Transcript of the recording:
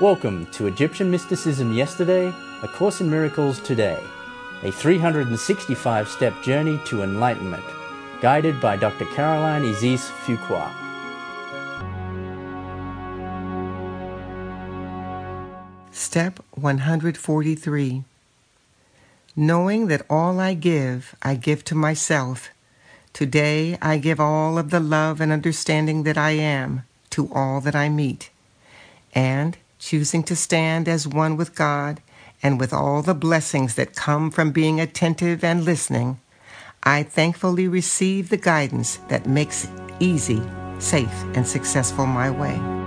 Welcome to Egyptian Mysticism Yesterday, A Course in Miracles Today, a 365 step journey to enlightenment, guided by Dr. Caroline Isis Fuqua. Step 143 Knowing that all I give, I give to myself, today I give all of the love and understanding that I am to all that I meet. And choosing to stand as one with God and with all the blessings that come from being attentive and listening, I thankfully receive the guidance that makes easy, safe, and successful my way.